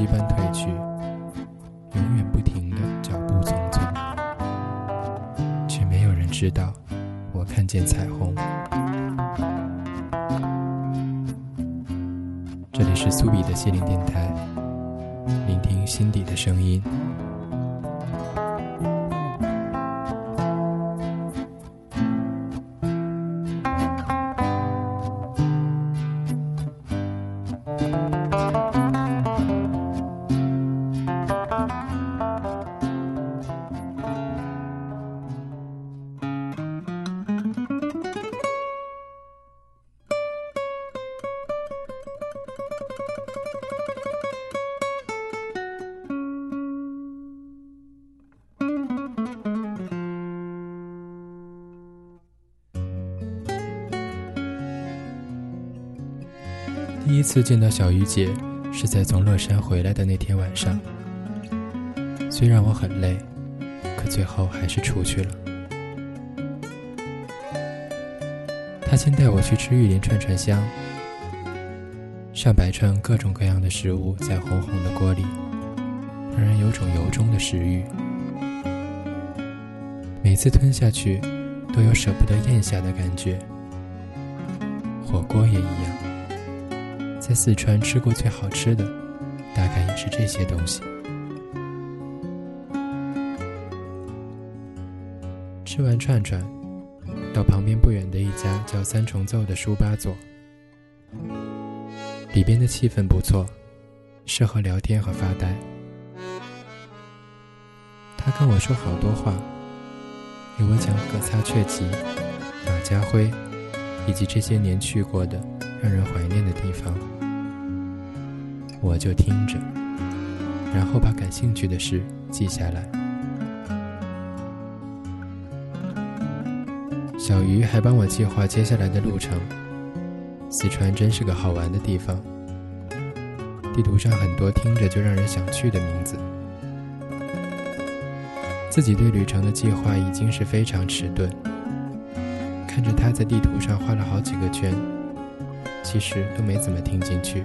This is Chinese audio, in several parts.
一般褪去，永远不停的脚步匆匆，却没有人知道我看见彩虹。这里是苏比的心灵电台，聆听心底的声音。次见到小鱼姐，是在从乐山回来的那天晚上。虽然我很累，可最后还是出去了。她先带我去吃玉林串串香，上百串各种各样的食物在红红的锅里，让人有种由衷的食欲。每次吞下去，都有舍不得咽下的感觉。火锅也一样。在四川吃过最好吃的，大概也是这些东西。吃完串串，到旁边不远的一家叫三重奏的书吧坐。里边的气氛不错，适合聊天和发呆。他跟我说好多话，给我讲葛擦雀集、马家辉，以及这些年去过的让人怀念的地方。我就听着，然后把感兴趣的事记下来。小鱼还帮我计划接下来的路程。四川真是个好玩的地方，地图上很多听着就让人想去的名字。自己对旅程的计划已经是非常迟钝，看着他在地图上画了好几个圈，其实都没怎么听进去。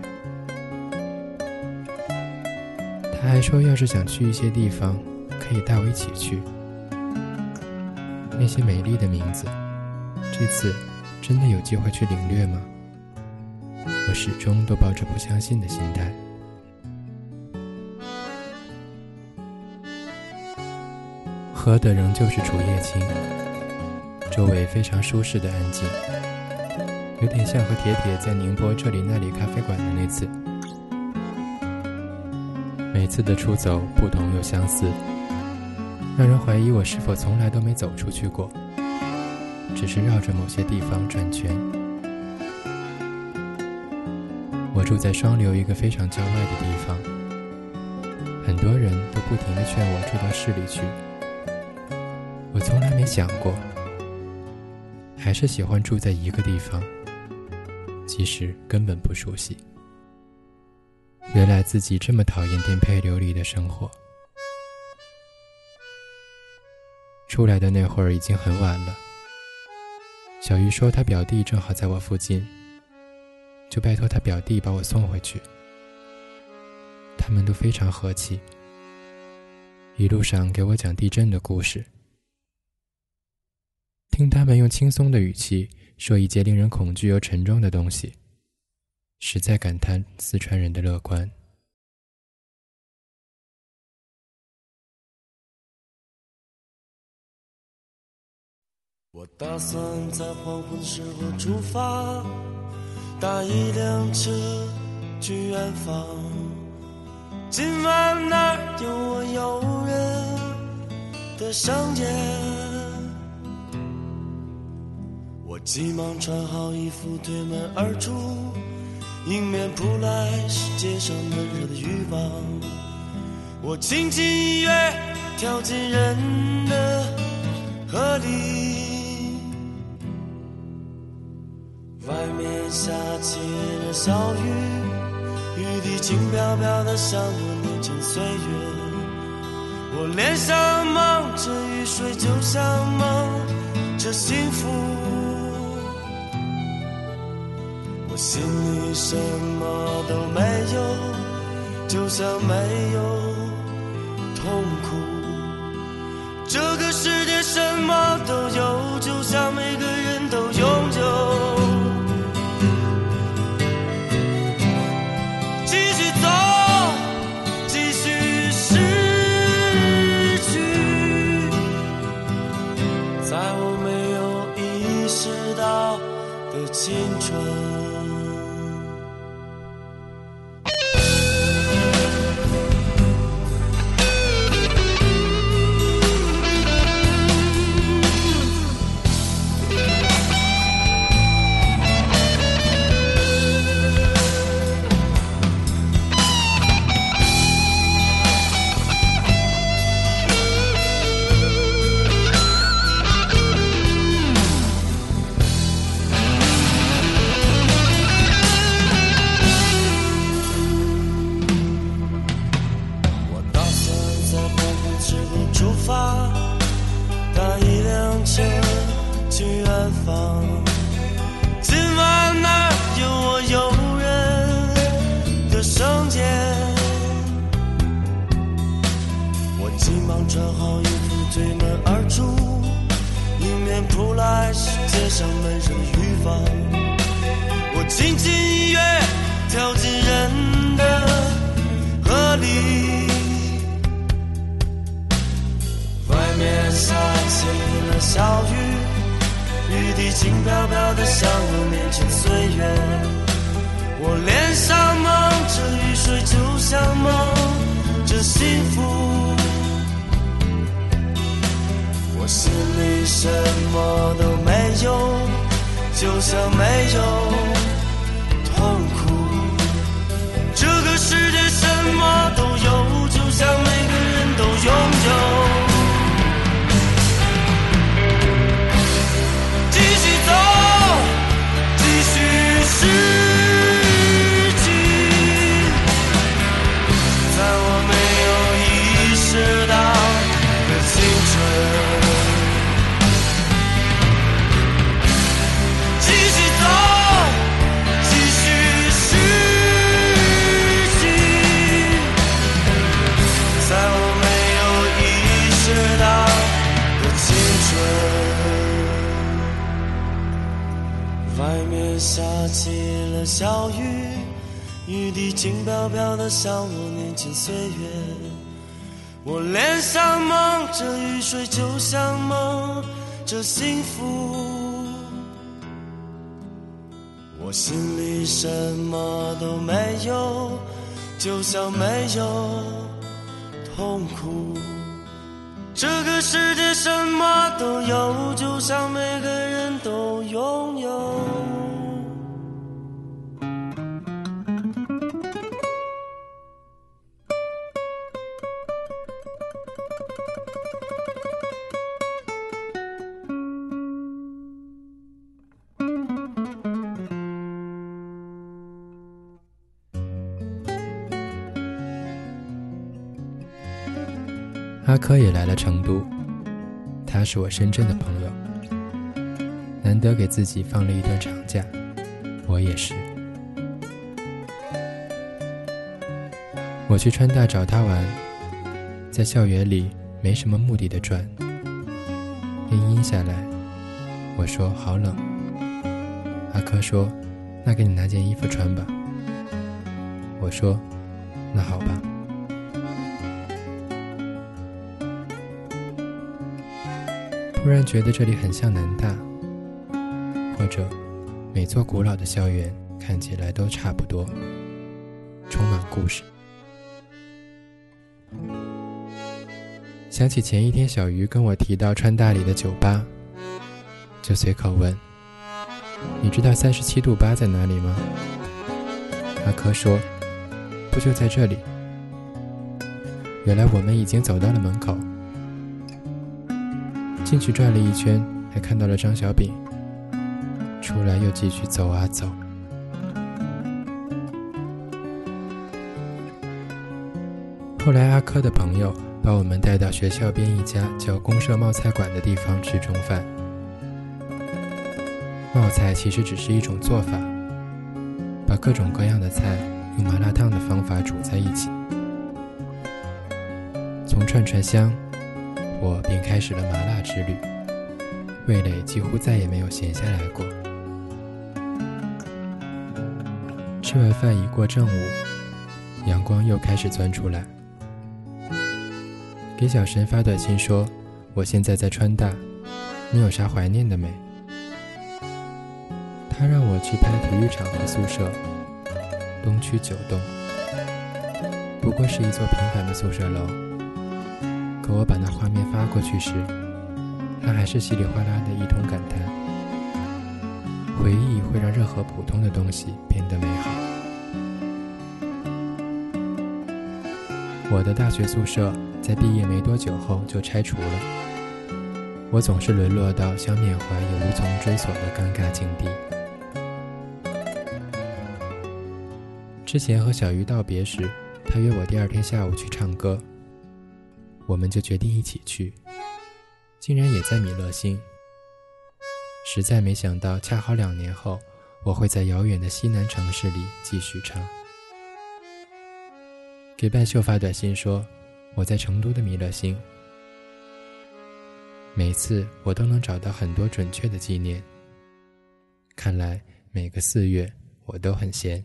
他还说，要是想去一些地方，可以带我一起去。那些美丽的名字，这次真的有机会去领略吗？我始终都抱着不相信的心态。喝的仍旧是竹叶青，周围非常舒适的安静，有点像和铁铁在宁波这里那里咖啡馆的那次。每次的出走不同又相似，让人怀疑我是否从来都没走出去过，只是绕着某些地方转圈。我住在双流一个非常郊外的地方，很多人都不停地劝我住到市里去，我从来没想过，还是喜欢住在一个地方，即使根本不熟悉。原来自己这么讨厌颠沛流离的生活。出来的那会儿已经很晚了。小鱼说他表弟正好在我附近，就拜托他表弟把我送回去。他们都非常和气，一路上给我讲地震的故事。听他们用轻松的语气说一件令人恐惧又沉重的东西。实在感叹四川人的乐观。我打算在黄昏时候出发，搭一辆车去远方。今晚那儿有我诱人的香烟。我急忙穿好衣服，推门而出。迎面扑来是街上闷热的欲望，我轻轻一跃，跳进人的河里。外面下起了小雨，雨滴轻飘飘的，像我年轻岁月。我脸上蒙着雨水，就像蒙着幸福。我心里什么都没有，就像没有痛苦。这个世界什么都有，就像每个人穿好衣服，推门而出，迎面扑来是街上闷热的欲望。我轻轻一跃，跳进人的河里。外面下起了小雨，雨滴轻飘飘的，像我年轻岁月。我脸上蒙着雨水，就像蒙着幸福。我心里什么都没有，就像没有痛苦。这个世界什么都有，就像每个人都拥有。继续走，继续失下起了小雨，雨滴轻飘飘的，像我年轻岁月。我脸上蒙着雨水，就像蒙着幸福。我心里什么都没有，就像没有痛苦。这个世界什么都有，就像每个人都拥有。阿珂也来了成都，他是我深圳的朋友，难得给自己放了一段长假，我也是。我去川大找他玩，在校园里没什么目的的转，天阴下来，我说好冷，阿珂说那给你拿件衣服穿吧，我说那好吧。突然觉得这里很像南大，或者每座古老的校园看起来都差不多，充满故事。想起前一天小鱼跟我提到川大里的酒吧，就随口问：“你知道三十七度八在哪里吗？”阿珂说：“不就在这里。”原来我们已经走到了门口。进去转了一圈，还看到了张小饼。出来又继续走啊走。后来阿珂的朋友把我们带到学校边一家叫公社冒菜馆的地方吃中饭。冒菜其实只是一种做法，把各种各样的菜用麻辣烫的方法煮在一起。从串串香，我便开始了麻辣之旅，味蕾几乎再也没有闲下来过。吃完饭已过正午，阳光又开始钻出来。给小神发短信说：“我现在在川大，你有啥怀念的没？”他让我去拍体育场和宿舍，东区九栋，不过是一座平凡的宿舍楼。可我把那画面发过去时，他还是稀里哗啦的一通感叹：回忆会让任何普通的东西变得美好。我的大学宿舍在毕业没多久后就拆除了，我总是沦落到想缅怀也无从追索的尴尬境地。之前和小鱼道别时，他约我第二天下午去唱歌，我们就决定一起去，竟然也在米勒星。实在没想到，恰好两年后，我会在遥远的西南城市里继续唱。给半秀发短信说：“我在成都的弥勒星。”每次我都能找到很多准确的纪念。看来每个四月我都很闲。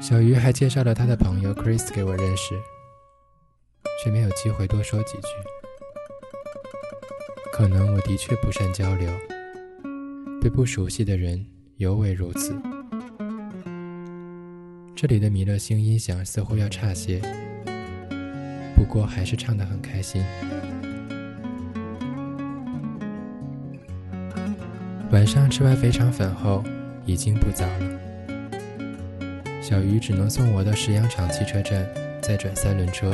小鱼还介绍了他的朋友 Chris 给我认识，却没有机会多说几句。可能我的确不善交流，对不熟悉的人尤为如此。这里的弥勒星音响似乎要差些，不过还是唱得很开心。晚上吃完肥肠粉后，已经不早了。小鱼只能送我到石羊场汽车站，再转三轮车。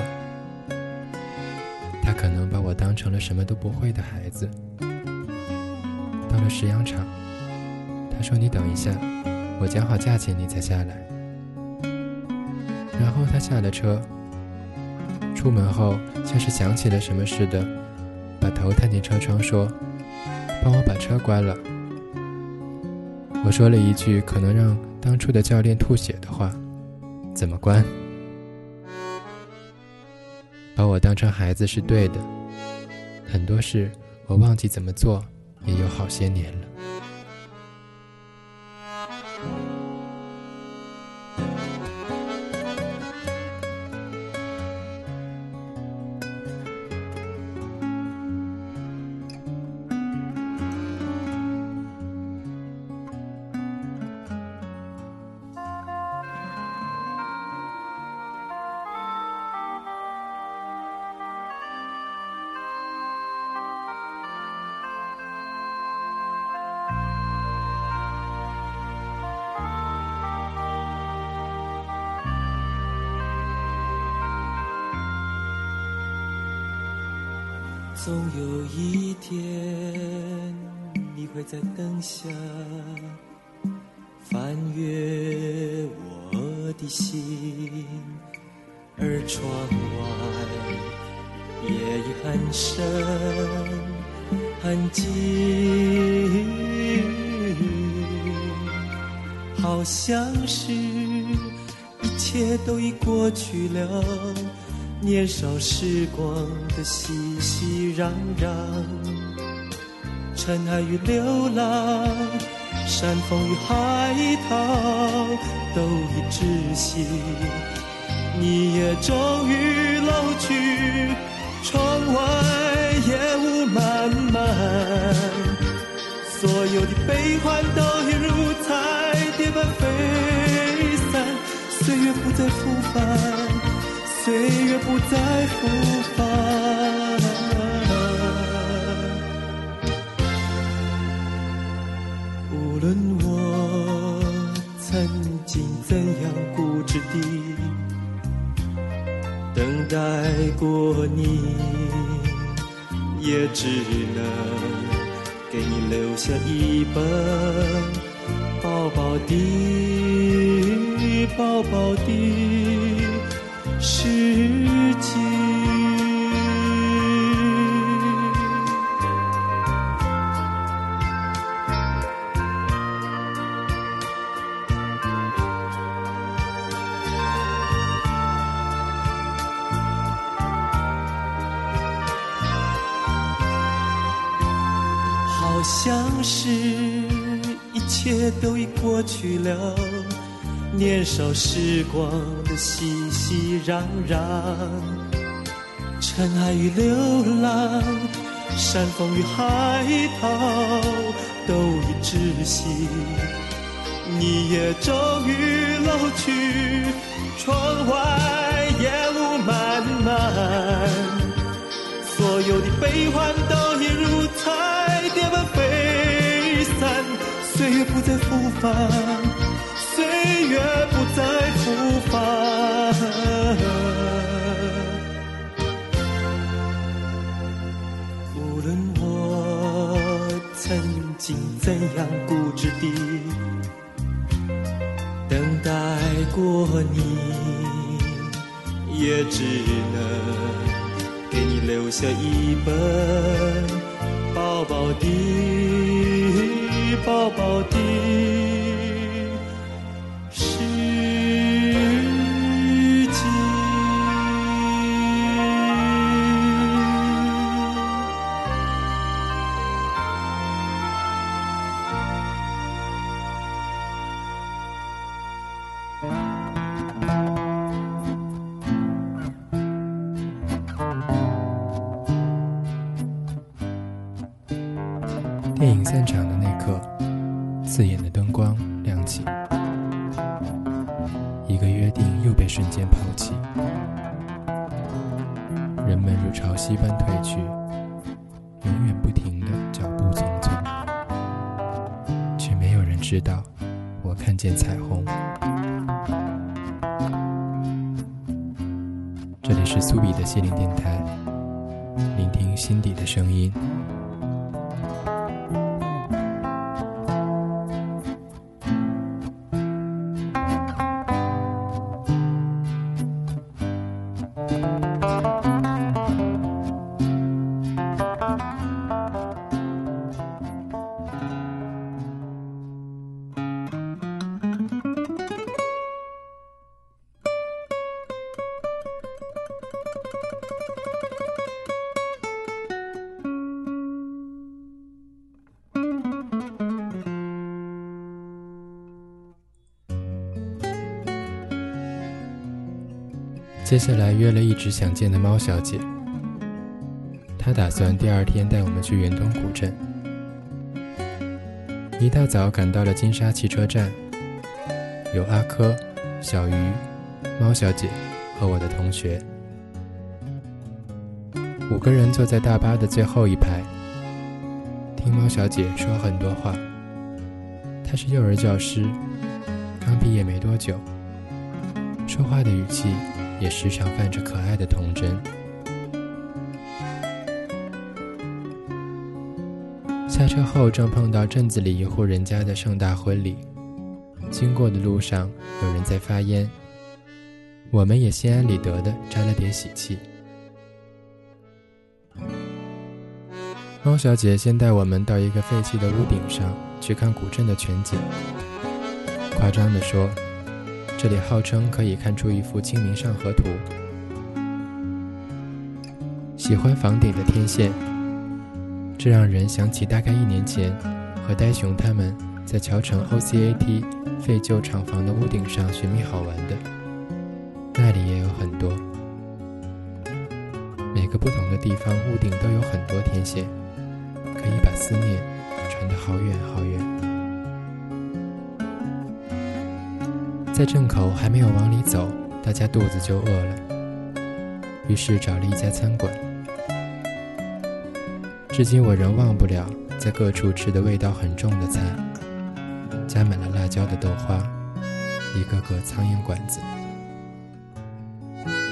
他可能把我当成了什么都不会的孩子。到了石羊场，他说：“你等一下，我讲好价钱，你再下来。”然后他下了车，出门后像是想起了什么似的，把头探进车窗说：“帮我把车关了。”我说了一句可能让当初的教练吐血的话：“怎么关？”把我当成孩子是对的，很多事我忘记怎么做也有好些年了。总有一天，你会在灯下翻阅我的心，而窗外夜已很深很静，好像是一切都已过去了。年少时光的熙熙攘攘，尘埃与流浪，山峰与海涛，都已窒息。你也终于老去，窗外夜雾漫漫，所有的悲欢都已如彩蝶般飞散，岁月不再复返。岁月不再复返，无论我曾经怎样固执地等待过你，也只能给你留下一本薄薄的、薄薄的。光的熙熙攘攘，尘埃与流浪，山峰与海涛。都已窒息，你也终于老去，窗外烟雾漫漫，所有的悲欢都已如彩蝶般飞散，岁月不再复返，怎样固执地等待过你，也只能给你留下一本薄薄的、薄薄的们如潮汐般退去，永远不停的脚步匆匆，却没有人知道，我看见彩虹。这里是苏比的心灵电台，聆听心底的声音。接下来约了一直想见的猫小姐，她打算第二天带我们去圆通古镇。一大早赶到了金沙汽车站，有阿珂、小鱼、猫小姐和我的同学，五个人坐在大巴的最后一排，听猫小姐说很多话。她是幼儿教师，刚毕业没多久，说话的语气。也时常泛着可爱的童真。下车后，正碰到镇子里一户人家的盛大婚礼，经过的路上有人在发烟，我们也心安理得的沾了点喜气。猫小姐先带我们到一个废弃的屋顶上去看古镇的全景，夸张地说。这里号称可以看出一幅《清明上河图》。喜欢房顶的天线，这让人想起大概一年前和呆熊他们在桥城 OCAT 废旧厂房的屋顶上寻觅好玩的。那里也有很多，每个不同的地方屋顶都有很多天线，可以把思念传得好远好远。在镇口还没有往里走，大家肚子就饿了，于是找了一家餐馆。至今我仍忘不了在各处吃的味道很重的菜，加满了辣椒的豆花，一个个苍蝇馆子。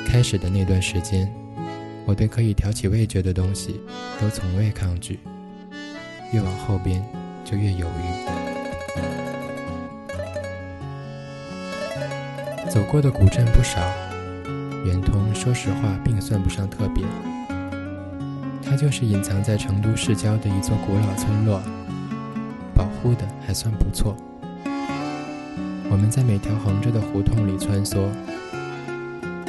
开始的那段时间，我对可以挑起味觉的东西都从未抗拒，越往后边就越犹豫。走过的古镇不少，圆通说实话并算不上特别，它就是隐藏在成都市郊的一座古老村落，保护的还算不错。我们在每条横着的胡同里穿梭，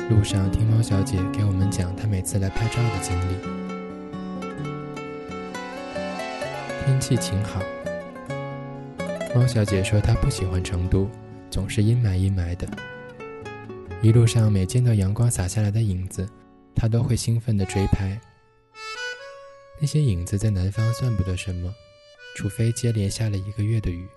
路上听猫小姐给我们讲她每次来拍照的经历。天气晴好。猫小姐说她不喜欢成都，总是阴霾阴霾的。一路上每见到阳光洒下来的影子，他都会兴奋地追拍。那些影子在南方算不得什么，除非接连下了一个月的雨。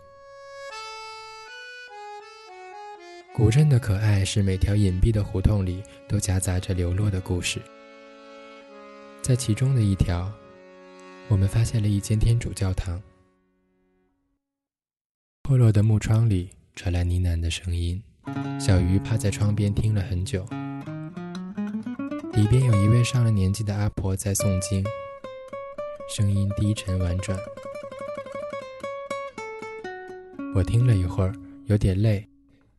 古镇的可爱是每条隐蔽的胡同里都夹杂着流落的故事。在其中的一条，我们发现了一间天主教堂。破落的木窗里传来呢喃的声音，小鱼趴在窗边听了很久。里边有一位上了年纪的阿婆在诵经，声音低沉婉转。我听了一会儿，有点累。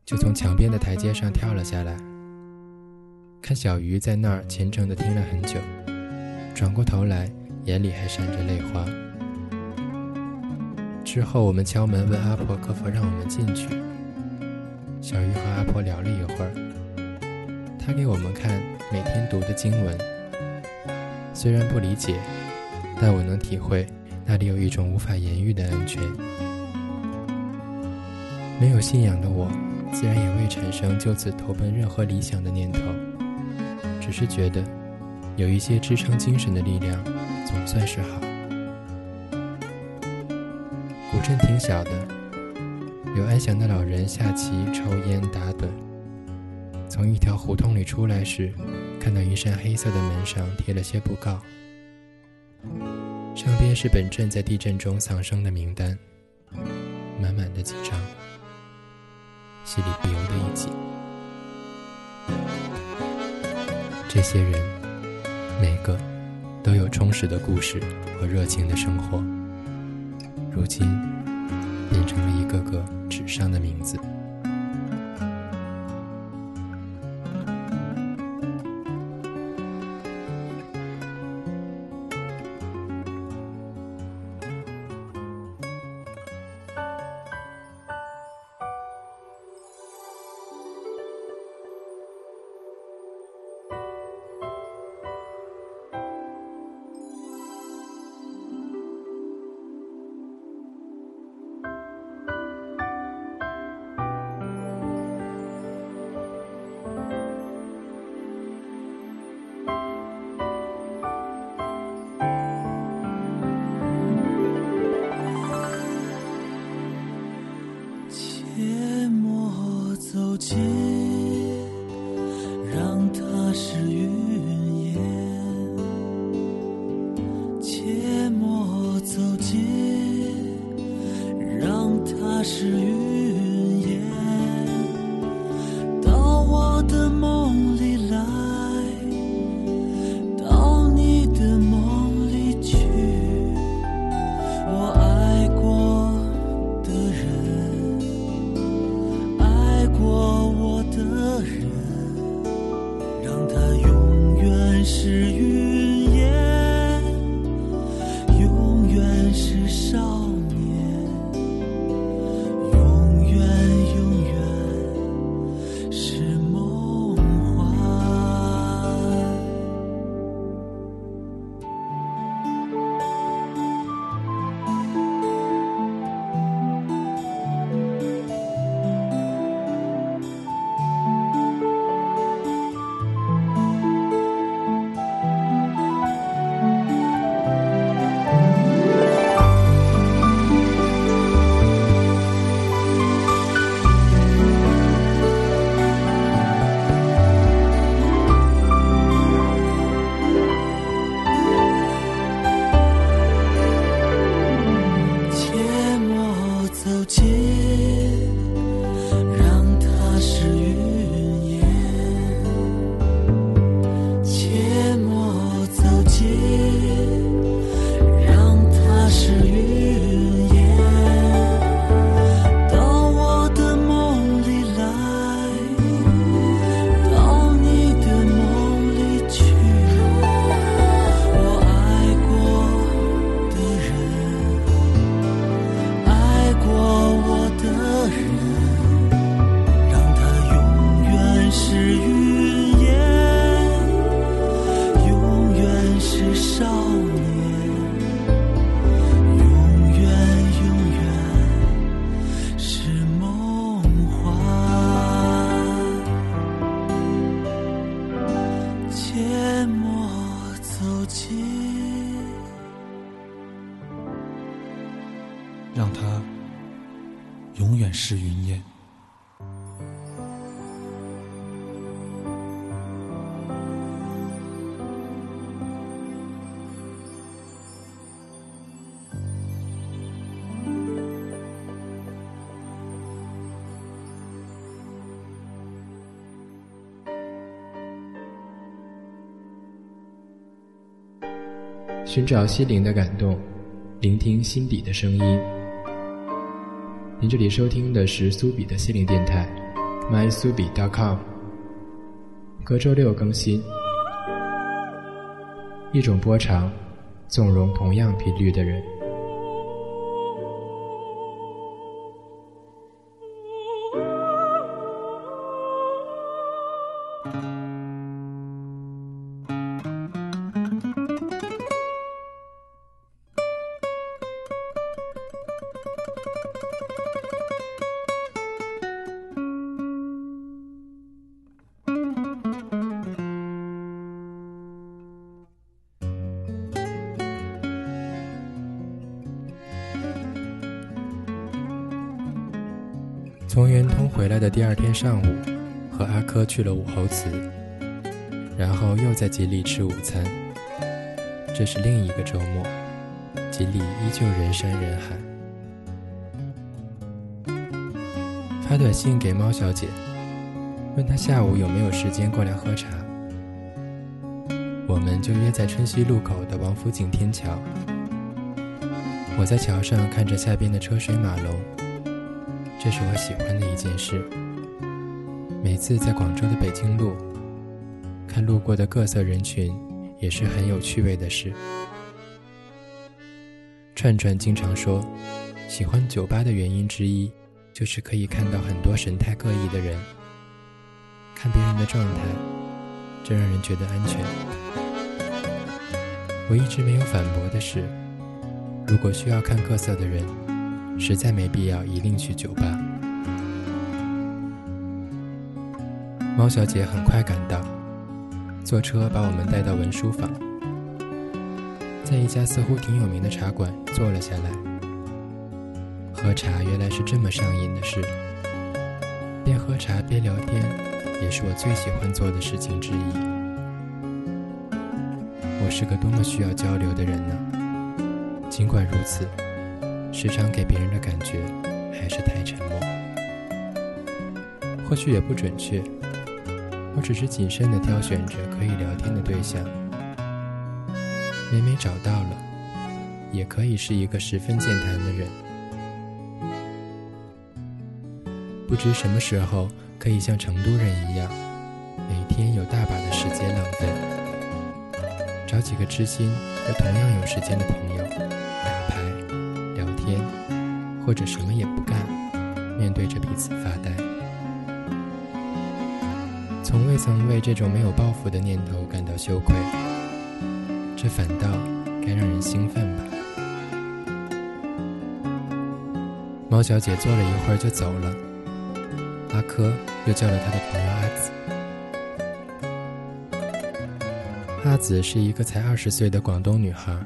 就从墙边的台阶上跳了下来，看小鱼在那儿虔诚地听了很久，转过头来，眼里还闪着泪花。之后我们敲门问阿婆可否让我们进去。小鱼和阿婆聊了一会儿，她给我们看每天读的经文，虽然不理解，但我能体会那里有一种无法言喻的安全。没有信仰的我。自然也未产生就此投奔任何理想的念头，只是觉得有一些支撑精神的力量，总算是好。古镇挺小的，有安详的老人下棋、抽烟、打盹。从一条胡同里出来时，看到一扇黑色的门上贴了些布告，上边是本镇在地震中丧生的名单，满满的几张。戏里不由的一紧。这些人，每个都有充实的故事和热情的生活，如今变成了一个个纸上的名字。寻找心灵的感动，聆听心底的声音。您这里收听的是苏比的心灵电台，mysubi.com。隔周六更新，一种波长，纵容同样频率的人。第二天上午，和阿珂去了武侯祠，然后又在吉里吃午餐。这是另一个周末，吉里依旧人山人海。发短信给猫小姐，问她下午有没有时间过来喝茶。我们就约在春熙路口的王府井天桥。我在桥上看着下边的车水马龙。这是我喜欢的一件事。每次在广州的北京路，看路过的各色人群，也是很有趣味的事。串串经常说，喜欢酒吧的原因之一，就是可以看到很多神态各异的人，看别人的状态，这让人觉得安全。我一直没有反驳的是，如果需要看各色的人。实在没必要一定去酒吧。猫小姐很快赶到，坐车把我们带到文书坊，在一家似乎挺有名的茶馆坐了下来。喝茶原来是这么上瘾的事，边喝茶边聊天，也是我最喜欢做的事情之一。我是个多么需要交流的人呢？尽管如此。时常给别人的感觉还是太沉默，或许也不准确。我只是谨慎地挑选着可以聊天的对象，每每找到了，也可以是一个十分健谈的人。不知什么时候可以像成都人一样，每天有大把的时间浪费，找几个知心又同样有时间的朋友。打牌、聊天或者什么也不干，面对着彼此发呆，从未曾为这种没有抱负的念头感到羞愧，这反倒该让人兴奋吧。猫小姐坐了一会儿就走了，阿珂又叫了他的朋友阿紫。阿紫是一个才二十岁的广东女孩，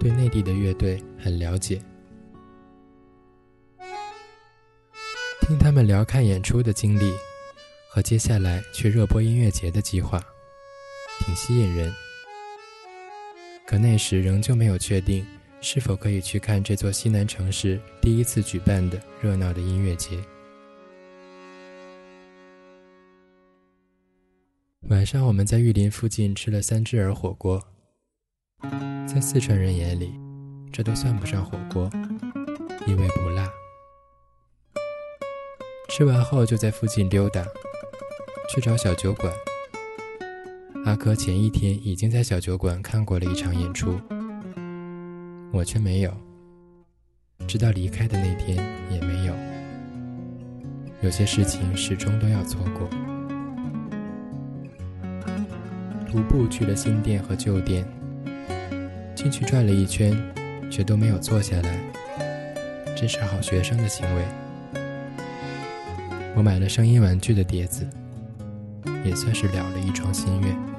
对内地的乐队很了解。听他们聊看演出的经历，接下来去热播音乐节的计划，挺吸引人。可那时仍旧没有确定是否可以去看这座西南城市第一次举办的热闹的音乐节。晚上我们在玉林附近吃了三只耳火锅，在四川人眼里，这都算不上火锅，因为不辣。吃完后就在附近溜达，去找小酒馆。阿珂前一天已经在小酒馆看过了一场演出，我却没有，直到离开的那天也没有。有些事情始终都要错过。徒步去了新店和旧店，进去转了一圈，却都没有坐下来，真是好学生的行为。我买了声音玩具的碟子，也算是了了一桩心愿。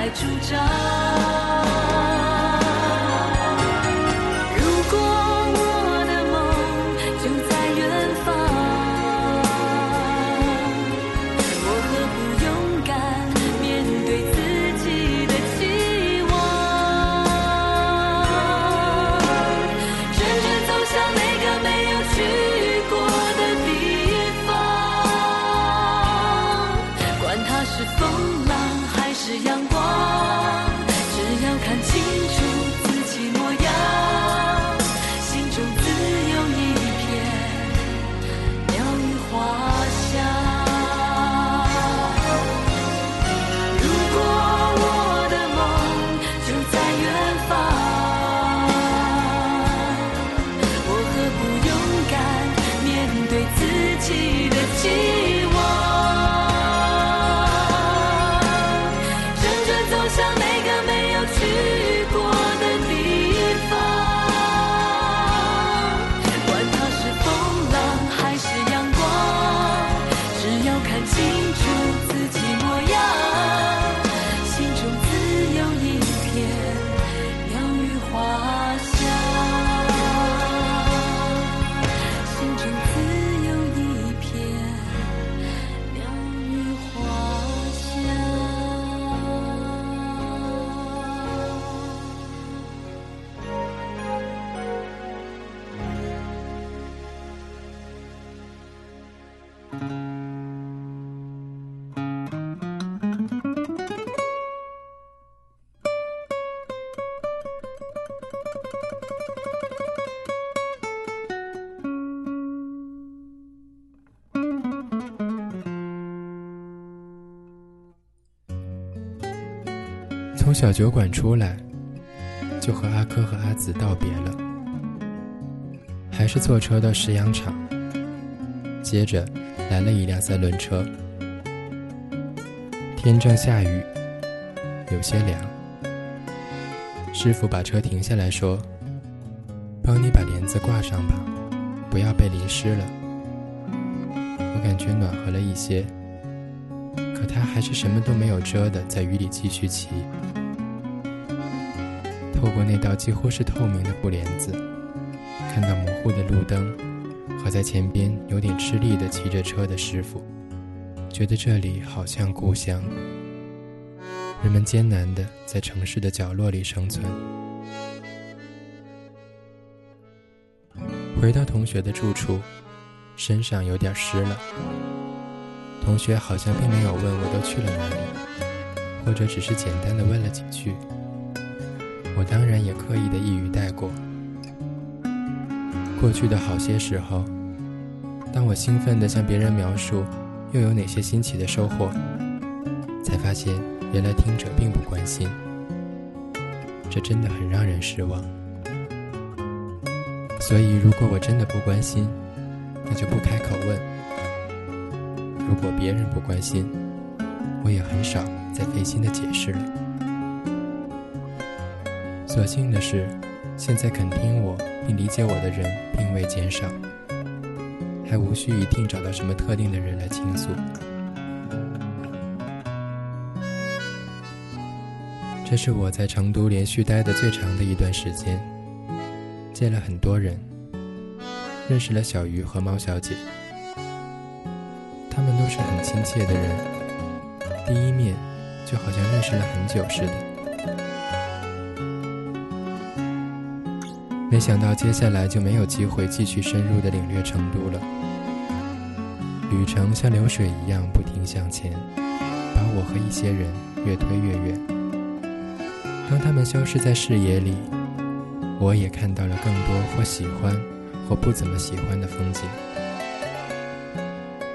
来主张。小酒馆出来，就和阿珂和阿紫道别了，还是坐车到石羊场。接着来了一辆三轮车，天正下雨，有些凉。师傅把车停下来说：“帮你把帘子挂上吧，不要被淋湿了。”我感觉暖和了一些，可他还是什么都没有遮的，在雨里继续骑。透过那道几乎是透明的布帘子，看到模糊的路灯和在前边有点吃力的骑着车的师傅，觉得这里好像故乡。人们艰难的在城市的角落里生存。回到同学的住处，身上有点湿了。同学好像并没有问我都去了哪里，或者只是简单的问了几句。我当然也刻意的一语带过。过去的好些时候，当我兴奋地向别人描述又有哪些新奇的收获，才发现。原来听者并不关心，这真的很让人失望。所以，如果我真的不关心，那就不开口问；如果别人不关心，我也很少再费心的解释了。所幸的是，现在肯听我并理解我的人并未减少，还无需一定找到什么特定的人来倾诉。这是我在成都连续待的最长的一段时间，见了很多人，认识了小鱼和猫小姐，他们都是很亲切的人，第一面就好像认识了很久似的。没想到接下来就没有机会继续深入的领略成都了，旅程像流水一样不停向前，把我和一些人越推越远。当他们消失在视野里，我也看到了更多或喜欢或不怎么喜欢的风景。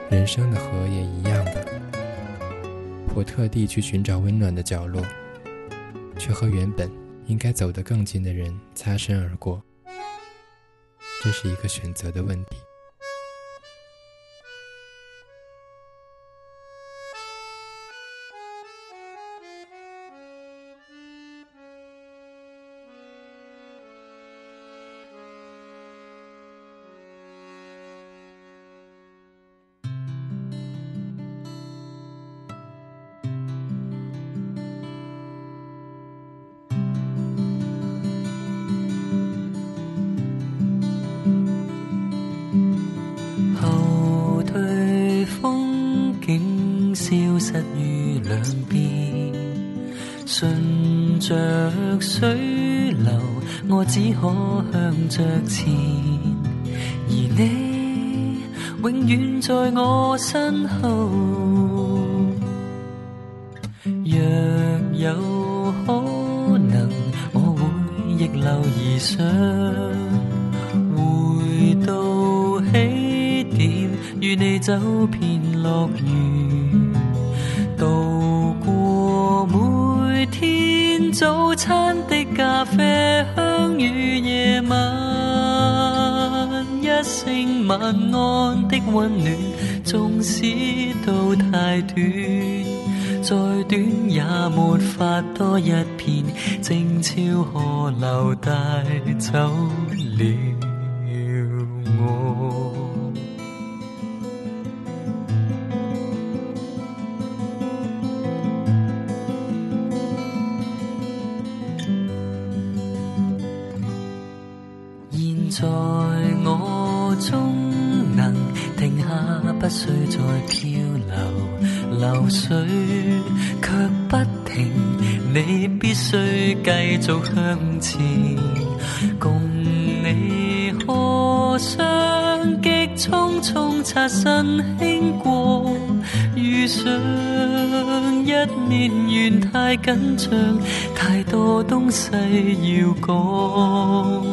人生的河也一样吧。我特地去寻找温暖的角落，却和原本应该走得更近的人擦身而过。这是一个选择的问题。流，我只可向着前，而你永远在我身后。若有可能，我会逆流而上，回到起点，与你走遍乐园，度过每天早餐的。咖啡香与夜晚，一声晚安的温暖，纵使都太短，再短也没法多一片，静悄河流带走了。不需再漂流，流水却不停，你必须继续向前，共你河上极匆匆擦身轻过，遇上一面缘太紧张，太多东西要讲。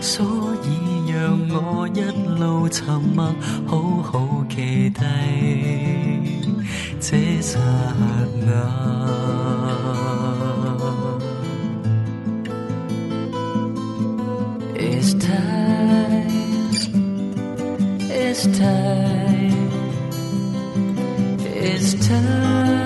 所以让我一路沉默，好好期待，这刹那。It's time. It's time. It's time.